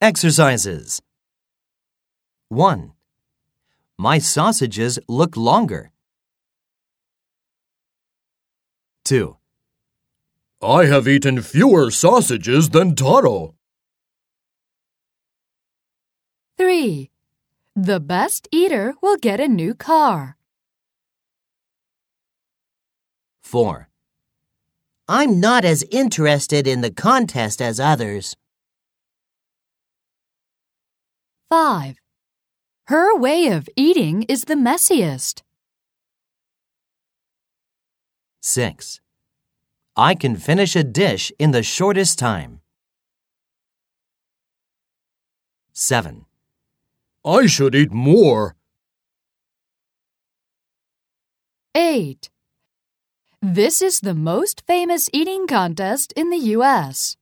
Exercises 1. My sausages look longer. 2. I have eaten fewer sausages than Taro. 3. The best eater will get a new car. 4. I'm not as interested in the contest as others. 5. Her way of eating is the messiest. 6. I can finish a dish in the shortest time. 7. I should eat more. 8. This is the most famous eating contest in the U.S.